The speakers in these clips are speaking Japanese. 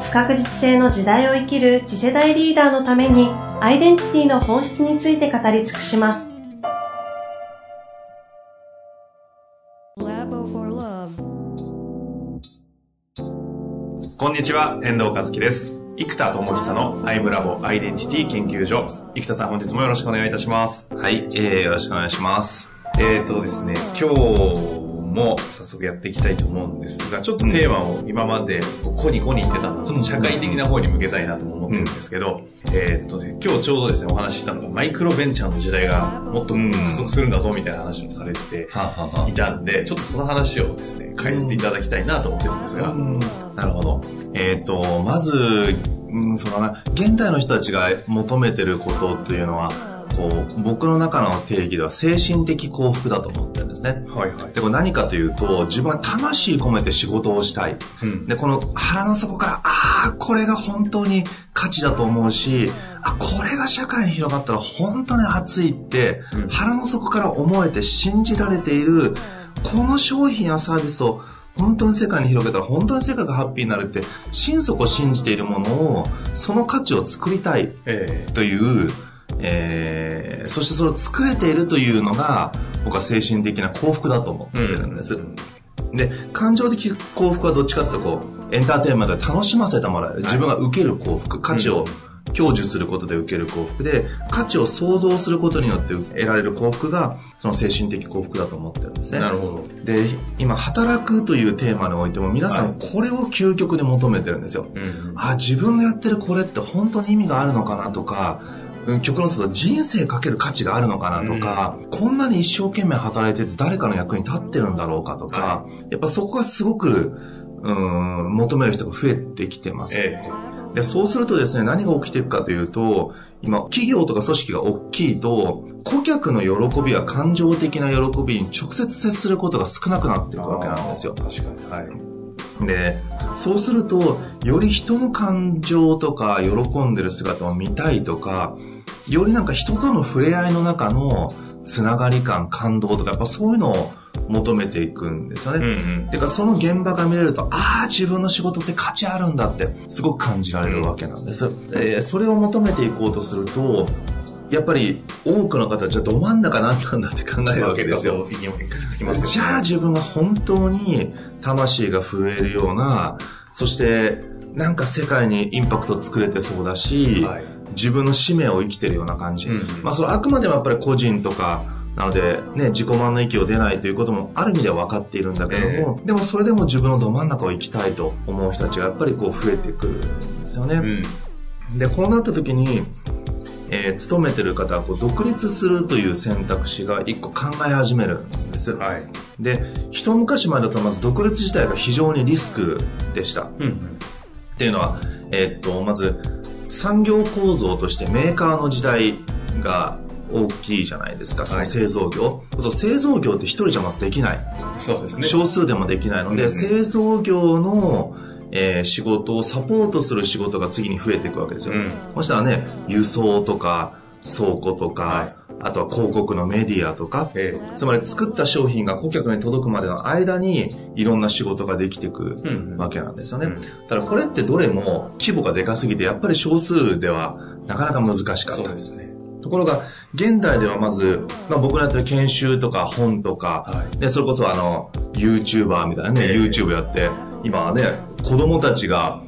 不確実性の時代を生きる次世代リーダーのためにアイデンティティの本質について語り尽くします。こんにちは、遠藤和樹です。生田智久のアイムラボアイデンティティ研究所。生田さん本日もよろしくお願いいたします。はい、えー、よろしくお願いします。えーとですね、今日も早速やっていきたいと思うんですが、ちょっとテーマを今までコニコニ言ってたの、ちょっと社会的な方に向けたいなと思ってるんですけど、うん、えー、っとね、今日ちょうどですね、お話ししたのが、マイクロベンチャーの時代がもっと加速するんだぞみたいな話をされていたんで、ちょっとその話をですね、解説いただきたいなと思ってるんですが。なるほど。えー、っと、まず、うん、そのな、現代の人たちが求めてることというのは、こう、僕の中の定義では精神的幸福だと思ってですね。はいはい。で、これ何かというと、自分は魂込めて仕事をしたい。うん、で、この腹の底から、ああ、これが本当に価値だと思うし、あ、これが社会に広がったら本当に熱いって、うん、腹の底から思えて信じられている、この商品やサービスを本当に世界に広げたら本当に世界がハッピーになるって心底信じているものをその価値を作りたいという、えーえー、そしてそれを作れているというのが僕は精神的な幸福だと思っているんです、うん、で感情的幸福はどっちかっていうとこうエンターテインメントで楽しませてもらえる自分が受ける幸福価値を、享受することで受ける幸福で、価値を想像することによって得られる幸福が、その精神的幸福だと思ってるんですね。なるほど。で、今、働くというテーマにおいても、皆さんこれを究極で求めてるんですよ。はい、あ、自分がやってるこれって本当に意味があるのかなとか、極論すると人生かける価値があるのかなとか、うん、こんなに一生懸命働いてて誰かの役に立ってるんだろうかとか、はい、やっぱそこがすごく、うん、求める人が増えてきてます。ええ、でそうするとですね、何が起きていくかというと、今、企業とか組織が大きいと、顧客の喜びや感情的な喜びに直接接することが少なくなっていくわけなんですよ。確かに。はい。で、そうすると、より人の感情とか喜んでる姿を見たいとか、よりなんか人との触れ合いの中のつながり感、感動とか、やっぱそういうのを求めていくんですよね。うんうん、てか、その現場が見れると、ああ、自分の仕事って価値あるんだって、すごく感じられるわけなんです。えー、それを求めていこうとすると、やっぱり多くの方じゃあど真ん中何なんだって考えるわけですよ。じゃあ自分が本当に魂が震えるような、そしてなんか世界にインパクト作れてそうだし、はい、自分の使命を生きてるような感じ。うん、まあそれあくまでもやっぱり個人とか、なので、ね、自己満の域を出ないということもある意味では分かっているんだけども、えー、でもそれでも自分のど真ん中を行きたいと思う人たちがやっぱりこう増えてくるんですよね。うん、で、こうなった時に、えー、勤めてる方はこう独立するという選択肢が一個考え始めるんです。はい、で、一昔前だとまず独立自体が非常にリスクでした。うん、っていうのは、えー、っと、まず産業構造としてメーカーの時代が大きいじゃないですか、その製造業。はい、そう製造業って一人じゃまずできない。そうですね。少数でもできないので、うん、製造業のえー、仕事をサポートする仕事が次に増えていくわけですよ。うん、そしたらね、輸送とか、倉庫とか、はい、あとは広告のメディアとか、えー、つまり作った商品が顧客に届くまでの間にいろんな仕事ができていくわけなんですよね。うんうん、ただこれってどれも規模がでかすぎてやっぱり少数ではなかなか難しかった。そうですね。ところが、現代ではまず、まあ僕のやってる研修とか本とか、はい、で、それこそあの、YouTuber みたいなね、えー、YouTube やって、今はね、子供たちが、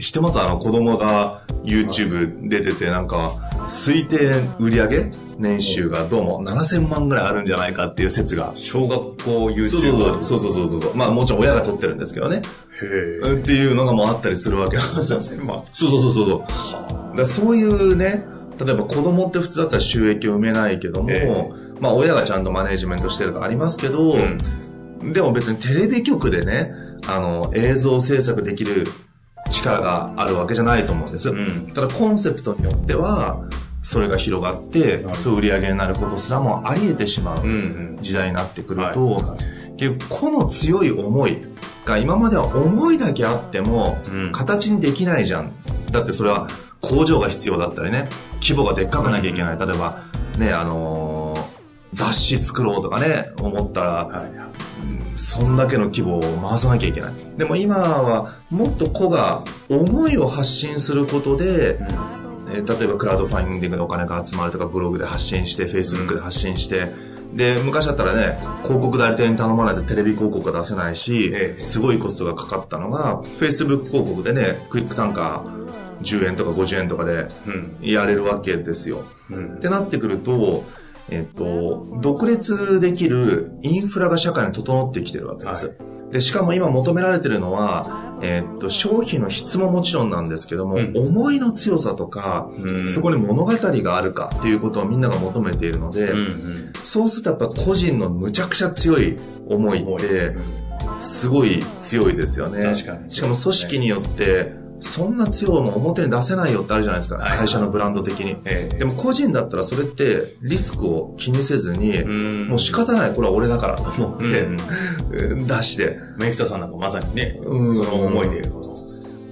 知ってます？あの子供が YouTube 出ててなんか、推定売上年収がどうも7000万ぐらいあるんじゃないかっていう説が。小学校 YouTuber そうそうそうそうそう。まあもちろん親が撮ってるんですけどね。へっていうのがもうあったりするわけなんですよ。7000万。そうそうそうそう。だそういうね、例えば子供って普通だったら収益を埋めないけども、まあ親がちゃんとマネジメントしてるとありますけど、うん、でも別にテレビ局でね、あの、映像制作できる力があるわけじゃないと思うんです。うんただコンセプトによっては、それが広がって、そういう売り上げになることすらもあり得てしまう。時代になってくると、はい結局個の強い思いが今までは思いだけあってもうん形にできないじゃん。だってそれは工場が必要だったりね、規模がでっかくなきゃいけない。例えば、ね、あのー雑誌作ろうとかね、思ったら、はいそんだけの規模を回さなきゃいけない。でも今はもっと個が思いを発信することで、えー例えばクラウドファンディングでお金が集まるとかブログで発信して、Facebook で発信して、で、昔だったらね、広告代理店に頼まないとテレビ広告が出せないし、ええすごいコストがかかったのが、Facebook 広告でね、クイック単価10円とか50円とかでうん。やれるわけですよ。うんっ。てなってくると、えっと、独立できるインフラが社会に整ってきてるわけです。はで、しかも今求められてるのは、えっと、商品の質ももちろんなんですけども、うん思いの強さとか、うんそこに物語があるかっていうことをみんなが求めているので、うんうん。そうするとやっぱ個人のむちゃくちゃ強い思いって、すごい強いですよね。しかも組織によって、そんな強いもの表に出せないよってあるじゃないですか。はい会社のブランド的に。ええでも個人だったらそれってリスクを気にせずに、んもう仕方ない、これは俺だからと思って、うん出して。メフタさんなんかまさにね、うんその思いで、この、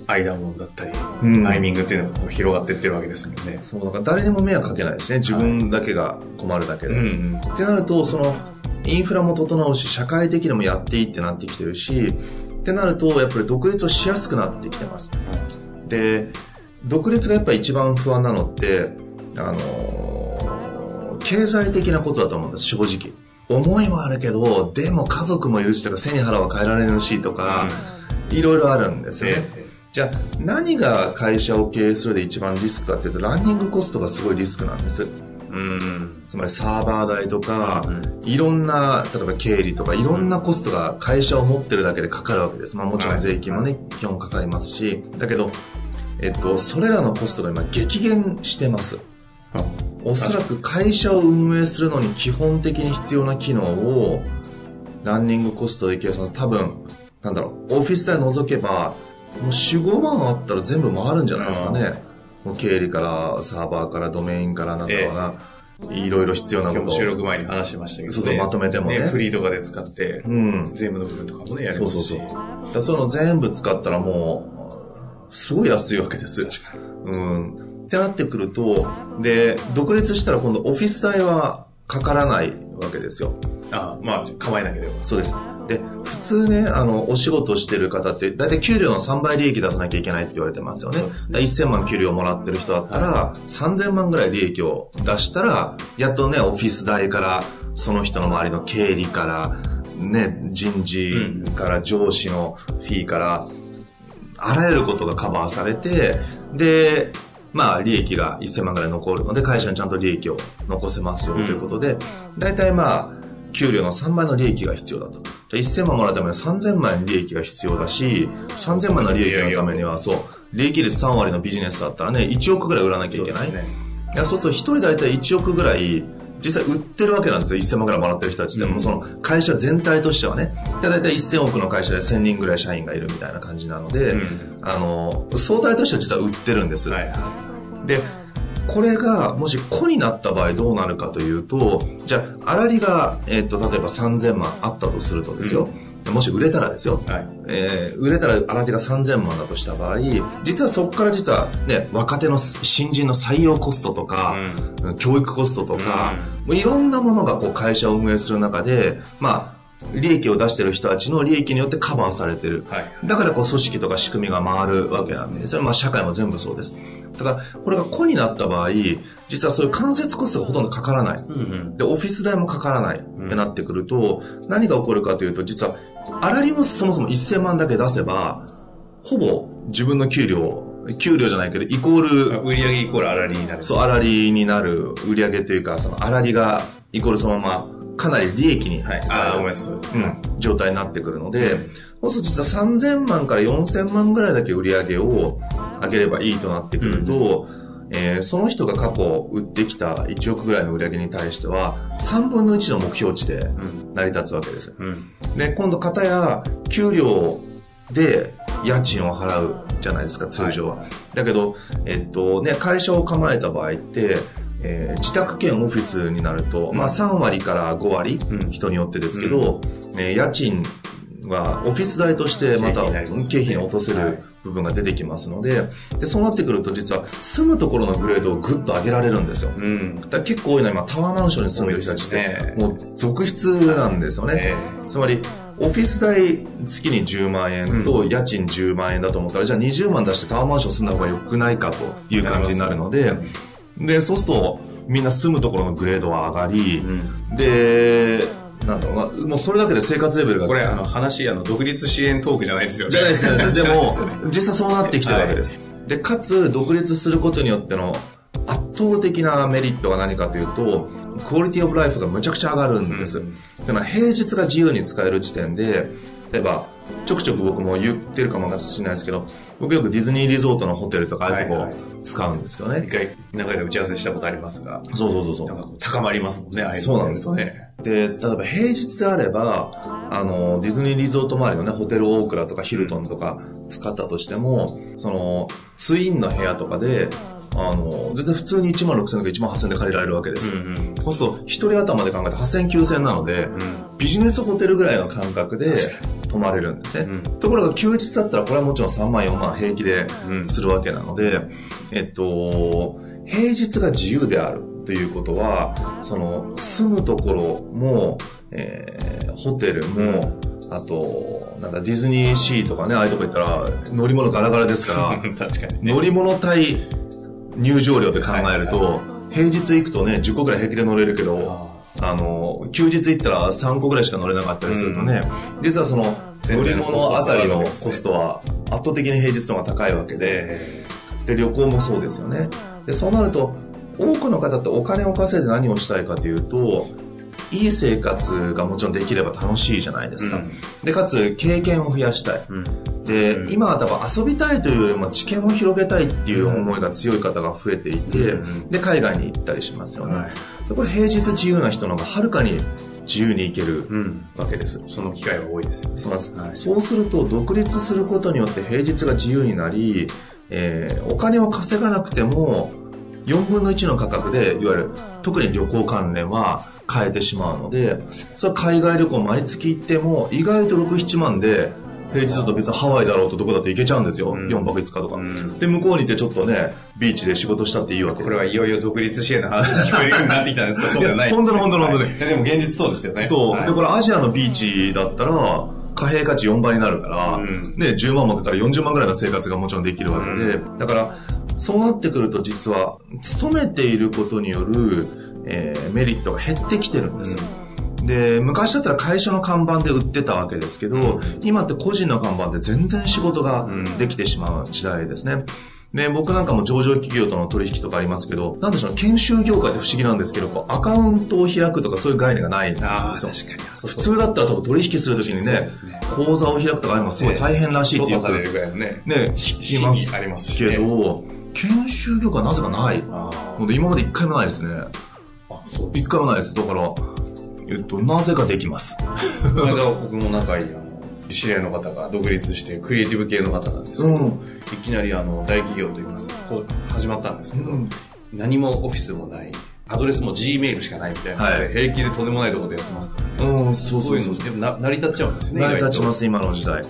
間もんだったり、うんタイミングっていうのが広がっていってるわけですもんね。そう、だから誰にも迷惑かけないしね、自分だけが困るだけで。んってなると、その、インフラも整うし、社会的にもやっていいってなってきてるし、ってなると、やっぱり独立をしやすくなってきてます。で、独立がやっぱり一番不安なのって、あのー経済的なことだと思うんです、正直。思いはあるけど、でも家族もいるしとか、背に腹は変えられぬしとか、いろいろあるんですよじゃあ、何が会社を経営するで一番リスクかっていうと、ランニングコストがすごいリスクなんです。うん。つまりサーバー代とか、いろんな、例えば経理とか、いろんなコストが会社を持ってるだけでかかるわけです。まあもちろん税金もね、基本かかりますし、だけど、えっと、それらのコストが今激減してます。おそらく会社を運営するのに基本的に必要な機能を、ランニングコストで計算する。多分、なんだろう、オフィス代除けば、もう4、5万あったら全部回るんじゃないですかね。もう経理から、サーバーから、ドメインから、なんだろうな、いろいろ必要なことを。録前に話してましたけど、そうそうまとめてもねフリーとかで使って、うん。税務の部分とかもね、やりますし。そうそうそう。だそういうの全部使ったらもう、すごい安いわけです。うん。ってなってくると、で、独立したら今度オフィス代はかからないわけですよ。あまあ、構えなければ。そうです。で、普通ね、あの、お仕事してる方って、だいたい給料の3倍利益出さなきゃいけないって言われてますよね。そうですだから1000万給料もらってる人だったら、3000万ぐらい利益を出したら、やっとね、オフィス代から、その人の周りの経理から、ね、人事から上司のフィーから、あらゆることがカバーされて、で、まあ、利益が1000万ぐらい残るので、会社にちゃんと利益を残せますよということで、大体まあ、給料の3倍の利益が必要だと。じゃあ1000万もらうためには3000万円利益が必要だし、3000万の利益のためには、そう、利益率3割のビジネスだったらね、1億ぐらい売らなきゃいけない。そうね。いやそうすると1人大体1億ぐらい、実際売ってるわけなんですよ。1000万ぐらいもらってる人たちって。うんもうその会社全体としてはね。で大体1000億の会社で1000人ぐらい社員がいるみたいな感じなので、うんあの、総体としては実は売ってるんです。はい。で、これが、もし個になった場合どうなるかというと、じゃあ、粗利が、えっ、と、例えば3000万あったとするとですよ。もし売れたらですよ。はい。えー売れたら粗利が3000万だとした場合、実はそこから実はね、若手の新人の採用コストとか、教育コストとか、もういろんなものがこう会社を運営する中で、まあ、利益を出してる人たちの利益によってカバーされてる。はい。だからこう組織とか仕組みが回るわけなんで、それはまあ社会も全部そうです。ただ、これが個になった場合、実はそういう間接コストがほとんどかからない。うんうん。で、オフィス代もかからないってなってくると、何が起こるかというと、実は、粗利もそもそも1000万だけ出せば、ほぼ自分の給料、給料じゃないけど、イコール、売上イコール粗利になる。そう、粗利になる売上というか、その粗利がイコールそのまま、かなり利益にはい。使ああ、ごえる状態になってくるので、そうすると実は3000万から4000万ぐらいだけ売り上げを上げればいいとなってくると、えーその人が過去売ってきた1億ぐらいの売り上げに対しては、3分の1の目標値でうん。成り立つわけです。うん。で、今度、方や、給料で家賃を払うじゃないですか、通常は。だけど、えっとね、会社を構えた場合って、えー自宅兼オフィスになると、まあ3割から5割、うん。人によってですけど、えー家賃はオフィス代としてまた経費に落とせはい。る部分が出てきますので、で、そうなってくると実は住むところのグレードをぐっと上げられるんですよ。うん。だ結構多いのは今タワーマンションに住んでる人たちって、もう続出なんですよね。えつまり、オフィス代月に10万円と家賃10万円だと思ったら、じゃあ20万出してタワーマンション住んだ方が良くないかという感じになるので、で、そうするとみんな住むところのグレードは上がり、うんで、なんだろうな、もうそれだけで生活レベルが。これ、あの、話、あの、独立支援トークじゃないですよね。じゃないですよね。でも実際そうなってきてるわけです。で、かつ、独立することによっての圧倒的なメリットが何かというと、クオリティオブライフがむちゃくちゃ上がるんです。うんだから平日が自由に使える時点で、例えば、ちょくちょく僕も言ってるかもしれないですけど、僕よくディズニーリゾートのホテルとかああいうとこ使うんですけどね。一回、長いで打ち合わせしたことありますが、そうそうそうそうなん。か高まりますもんね、ああいそうなんですのね。で、例えば平日であれば、あの、ディズニーリゾート周りのね、ホテルオークラとかヒルトンとか使ったとしても、その、ツインの部屋とかで、あの、全然普通に1万6000とか1万8000で借りられるわけですよ。ん。そうすると、一人頭で考えて8000、9000なので、ビジネスホテルぐらいの感覚で泊まれるんですね。うんところが休日だったら、これはもちろん3万、4万平気でうんするわけなので、えっと、平日が自由であるということは、その、住むところも、えーホテルも、あと、なんだ、ディズニーシーとかね、ああいうとこ行ったら、乗り物ガラガラですから、確かにね。乗り物対入場料で考えると、平日行くとね、10個ぐらい平気で乗れるけど、あの、休日行ったら3個ぐらいしか乗れなかったりするとね、実はその、乗り物あたりのコストは圧倒的に平日の方が高いわけで、で、旅行もそうですよね。で、そうなると、多くの方ってお金を稼いで何をしたいかというと、いい生活がもちろんできれば楽しいじゃないですか。うんで、かつ経験を増やしたい。うん。で、うん今は多分遊びたいというよりも知見を広げたいっていう思いが強い方が増えていて、うんで、海外に行ったりしますよね。はいでこれ平日自由な人の方がはるかに自由に行けるうん。わけです。その機会は多いですよね。そうす、はいそうすると、独立することによって平日が自由になり、えーお金を稼がなくても、4分の1の価格で、いわゆる、特に旅行関連は買えてしまうので、それは海外旅行毎月行っても、意外と6、7万で、平日だと別にハワイだろうとどこだって行けちゃうんですよ。うん4泊5日とか、うんで、向こうに行ってちょっとね、ビーチで仕事したっていいわけこれはいよいよ独立支援の話に聞こえるようになってきたんですか？そうじゃない。本当に本当に本当にはいでも現実そうですよね。そう。はいで、これアジアのビーチだったら、貨幣価値4倍になるから、うん。ね、10万持ってたら40万ぐらいの生活がもちろんできるわけで、だから、そうなってくると実は、勤めていることによる、えーメリットが減ってきてるんです。で、昔だったら会社の看板で売ってたわけですけど、今って個人の看板で全然仕事ができてしまう時代ですね。で、僕なんかも上場企業との取引とかありますけど、なんでしょうね、研修業界って不思議なんですけど、こうアカウントを開くとかそういう概念がないんですよ。普通だったら多分取引するときにねね口座を開くとかああいうのがすごい大変らしいってよく、操作されるぐらいのね。ね、聞きますありますしねけど、研修業界はなぜかないあので今まで一回もないですね。一回もないです。だから、えっと、なぜかできます。この間僕も仲いい、知り合いの方が独立して、クリエイティブ系の方なんですけど、うんいきなりあの、大企業といいますこう始まったんですけど、うん何もオフィスもない、アドレスも Gmail しかないみたいなので、はい平気でとんでもないところでやってますとうん、そうそうそうでもな成り立っちゃうんですよね。。成り立ちますす、今の時代。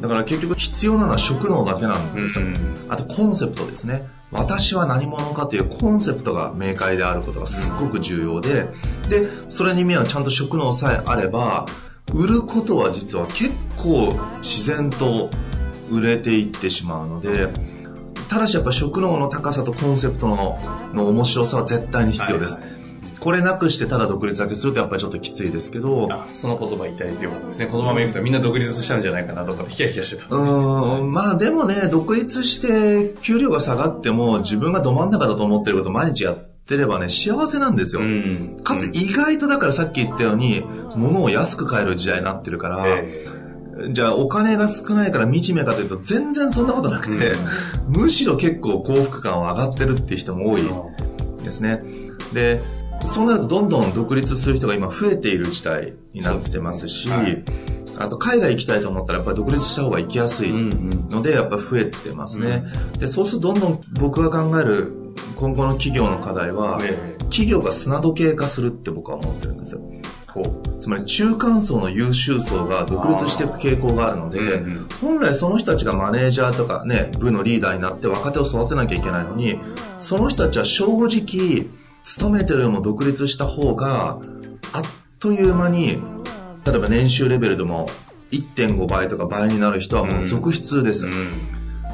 だから結局必要なのは職能だけなんですよ。うんあとコンセプトですね。私は何者かというコンセプトが明快であることがすっごく重要で、で、それに見合うちゃんと職能さえあれば、売ることは実は結構自然と売れていってしまうので、ただしやっぱ職能の高さとコンセプトのの面白さは絶対に必要です。はいはいこれなくしてただ独立だけするとやっぱりちょっときついですけど、あその言葉言いたいてよかったですね。このまま行くとみんな独立したんじゃないかなとかヒヤヒヤしてた。うーん、まあでもね、独立して給料が下がっても自分がど真ん中だと思ってることを毎日やってればね、幸せなんですよ。ん。かつ意外とだからさっき言ったように、物を安く買える時代になってるから、えじゃあお金が少ないから惨めかというと全然そんなことなくて、むしろ結構幸福感は上がってるっていう人も多いですね。で、そうなるとどんどん独立する人が今増えている時代になってますし、そうですね。あと海外行きたいと思ったらやっぱり独立した方が行きやすいので、やっぱり増えてますね。で、そうするとどんどん僕が考える今後の企業の課題は、企業が砂時計化するって僕は思ってるんですよ。つまり中間層の優秀層が独立していく傾向があるので、うんうん、本来その人たちがマネージャーとかね、部のリーダーになって若手を育てなきゃいけないのに、その人たちは正直、勤めてるよりも独立した方が、あっという間に、例えば年収レベルでも1.5倍とか倍になる人はもう続出です。うん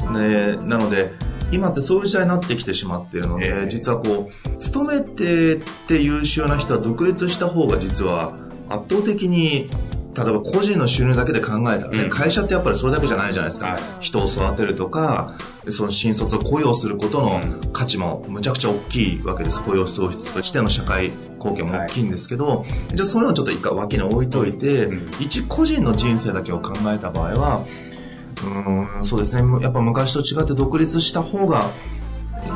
うん、ね、なので、今ってそういう時代になってきてしまっているので、えー、実はこう、勤めてって優秀な人は独立した方が実は圧倒的に例えば個人の収入だけで考えたらね、うん、会社ってやっぱりそれだけじゃないじゃないですか。はい、人を育てるとか、その新卒を雇用することの価値もむちゃくちゃ大きいわけです。雇用創出としての社会貢献も大きいんですけど、はい、じゃあそういうのをちょっと一回脇に置いといて、うん、一個人の人生だけを考えた場合は、うん、そうですね。やっぱ昔と違って独立した方が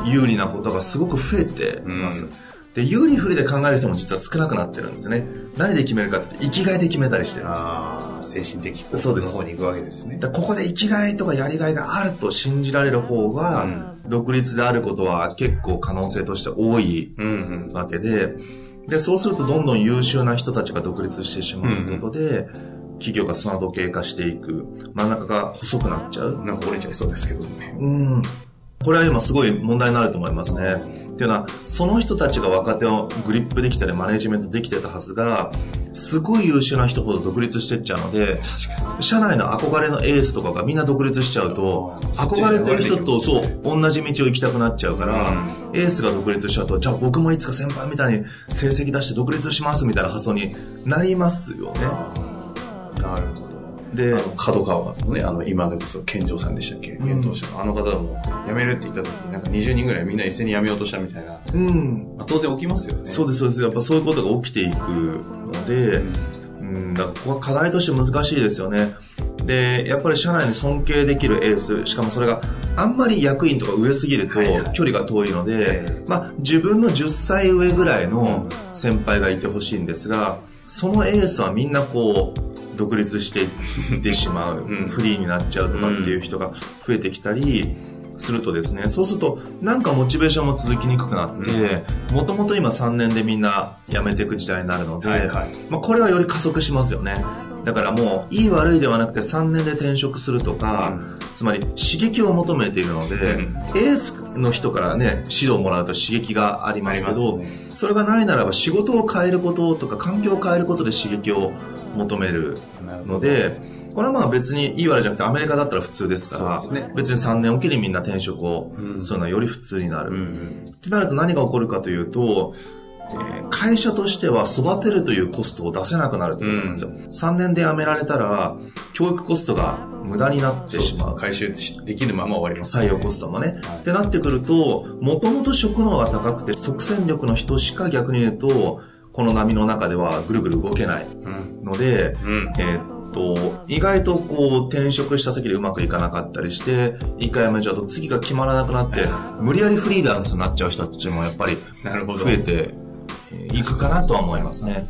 有利なことがすごく増えています。うんで、有利不利で考える人も実は少なくなってるんですね。何で決めるかって生きがいで決めたりしてるんです。ああ、精神的そうの方に行くわけですね。ここで生きがいとかやりがいがあると信じられる方が、うん、独立であることは結構可能性として多いわけで、うんうん、で、そうするとどんどん優秀な人たちが独立してしまうことで、うんうん企業が砂時計化していく。真ん中が細くなっちゃう。なんか折れちゃいそうですけどね。うん。これは今すごい問題になると思いますね。っていうのは、その人たちが若手をグリップできたりマネジメントできてたはずが、すごい優秀な人ほど独立してっちゃうので、社内の憧れのエースとかがみんな独立しちゃうと、憧れてる人とそう、同じ道を行きたくなっちゃうから、エースが独立しちゃうと、じゃあ僕もいつか先輩みたいに成績出して独立しますみたいな発想になりますよね。なるほど。で、角川のね、あの、今でこそ健常さんでしたっけ？現当者の。あの方も辞めるって言った時に、なんか20人ぐらいみんな一斉に辞めようとしたみたいな。うん。まあ、当然起きますよね。そうです、そうです。やっぱそういうことが起きていくので、うん、うん、だからここは課題として難しいですよね。で、やっぱり社内に尊敬できるエース、しかもそれがあんまり役員とか上すぎると距離が遠いので、まあ自分の10歳上ぐらいの先輩がいてほしいんですが、そのエースはみんなこう、独立していってしまう、フリーになっちゃうとかっていう人が増えてきたりするとですね、そうするとなんかモチベーションも続きにくくなって、もともと今3年でみんな辞めていく時代になるので、はいはい、まあ、これはより加速しますよね。だからもう、いい悪いではなくて3年で転職するとか、うん、つまり刺激を求めているので、うん、エースの人からね、指導をもらうと刺激がありますけど、ね、それがないならば仕事を変えることとか環境を変えることで刺激を求めるので、これはまあ別にいい悪いじゃなくてアメリカだったら普通ですから、ね、別に3年おきにみんな転職をするのはより普通になる。うんうん、ってなると何が起こるかというと、えー、会社としては育てるというコストを出せなくなるってことなんですよ。うん、3年で辞められたら、教育コストが無駄になってしまう。回収できるまま終わります。採用コストもね。はい、ってなってくると、もともと職能が高くて即戦力の人しか逆に言うと、この波の中ではぐるぐる動けないので、うん、えー、っと、意外とこう転職した先でうまくいかなかったりして、一回辞めちゃうと次が決まらなくなって、無理やりフリーランスになっちゃう人たちもやっぱり増えていくかなとは思いますね。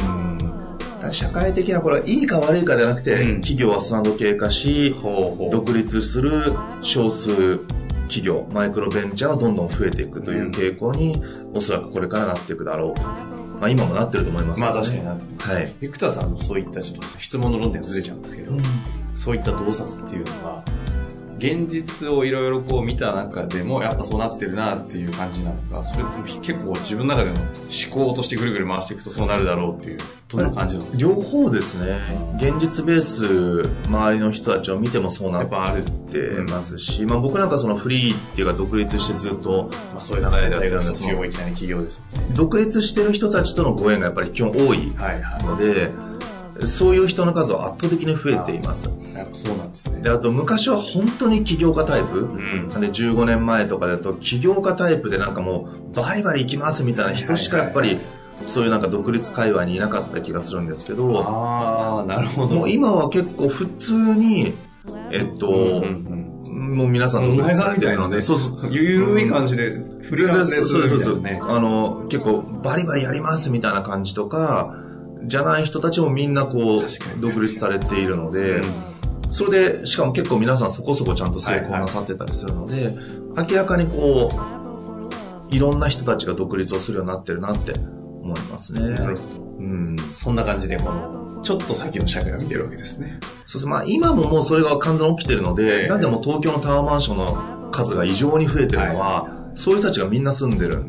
うん。社会的なこれはいいか悪いかじゃなくて、うん、企業は砂時計化し、独立する少数企業、マイクロベンチャーはどんどん増えていくという傾向に、おそらくこれからなっていくだろうまあ今もなってると思います、ね、まあ確かになはい。ビクターさんのそういったちょっと質問の論点ずれちゃうんですけど、うん、そういった洞察っていうのは、現実をいろいろこう見た中でも、やっぱそうなってるなっていう感じなのか、それ結構自分の中での思考としてぐるぐる回していくとそうなるだろうっていう、どんな感じなんですか？両方ですね。現実ベース、周りの人たちを見てもそうなってますし、まあ僕なんかそのフリーっていうか独立してずっと、まあそういう流れでやっんですけど。独立してる人たちとのご縁がやっぱり基本多いので、はいはいそういう人の数は圧倒的に増えています。やっぱそうなんですね。で、あと昔は本当に起業家タイプ、うん、で15年前とかだと起業家タイプでなんかもうバリバリ行きますみたいな人しかやっぱり、そういうなんか独立界隈にいなかった気がするんですけど、ああ、なるほど。もう今は結構普通に、えっと、うんうんうん、もう皆さんの前がみたいなね。そうそう。ゆるい感じで、フリーランスでそうそうそう。あの、結構バリバリやりますみたいな感じとか、じゃない人たちもみんなこう独立されているので、それで、しかも結構皆さんそこそこちゃんと成功なさってたりするので、明らかにこう、いろんな人たちが独立をするようになってるなって思いますね。なるほど。うん。そんな感じで、この、ちょっと先の社会が見てるわけですね。そうです。まあ今ももうそれが完全に起きてるので、ええなんでも東京のタワーマンションの数が異常に増えてるのは、そういう人たちがみんな住んでる。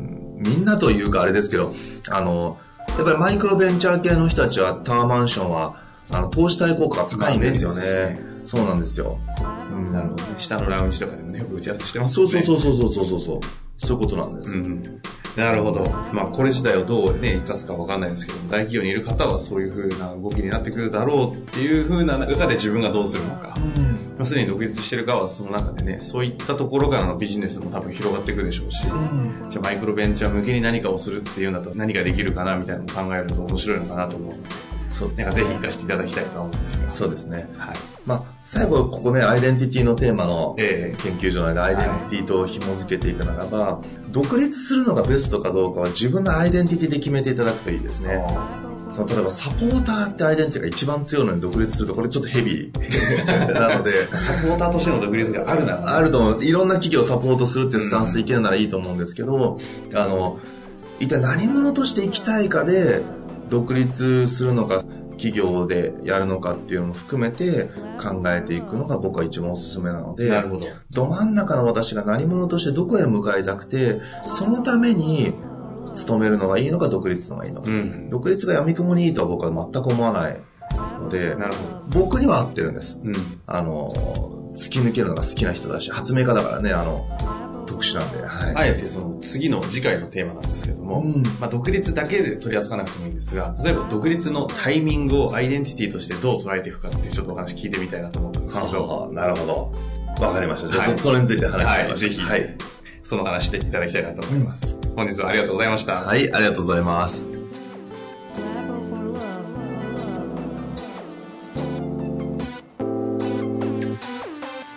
みんなというかあれですけど、あの、やっぱりマイクロベンチャー系の人たちはタワーマンションは、あの、投資対効果が高いんですよまあ便利ね。そうなんですよ。うんなるほどね。下のラウンジとかでもね、よく打ち合わせしてますそう。そうそうそうそうそうそう。そういうことなんです。うん。なるほど。まあ、これ自体をどうね、生かすかわかんないですけど、大企業にいる方はそういう風な動きになってくるだろうっていう風な中で自分がどうするのか。まあすでに独立してる側はその中でね、そういったところからのビジネスも多分広がっていくでしょうし、じゃあマイクロベンチャー向けに何かをするっていうんだと何ができるかなみたいなのを考えると面白いのかなと思うので、そうですなんかぜひ活かしていただきたいとは思うんですが。そうですね。はい。まあ、最後、ここね、アイデンティティのテーマのええ研究所のアイデンティティと紐付けていくならば、独立するのがベストかどうかは自分のアイデンティティで決めていただくといいですね。その例えばサポーターってアイデンティティが一番強いのに独立するとこれちょっとヘビー なので、サポーターとしての独立があるなら、あると思います。いろんな企業をサポートするっていうスタンスでいけるならいいと思うんですけど、あの、一体何者として生きたいかで、独立するのか、企業でやるのかっていうのも含めて考えていくのが僕は一番おすすめなので、なるほど。ど真ん中の私が何者としてどこへ向かいたくて、そのために勤めるのがいいのか独立のがいいのか。うん。独立が闇雲にいいとは僕は全く思わないので、なるほ僕には合ってるんです。ど。うん。あの、突き抜けるのが好きな人だし、発明家だからね、あの、特殊なんで。はい。あえてその次の次回のテーマなんですけども、うんまあ独立だけで取り扱わなくてもいいんですが、例えば独立のタイミングをアイデンティティとしてどう捉えていくかってちょっとお話聞いてみたいなと思ったんですけど、はははなるほど。わかりました。じゃあ、それについて話してみましょう。はいぜひはい。その話していただきたいなと思います。本日はありがとうございました。はい、ありがとうございます。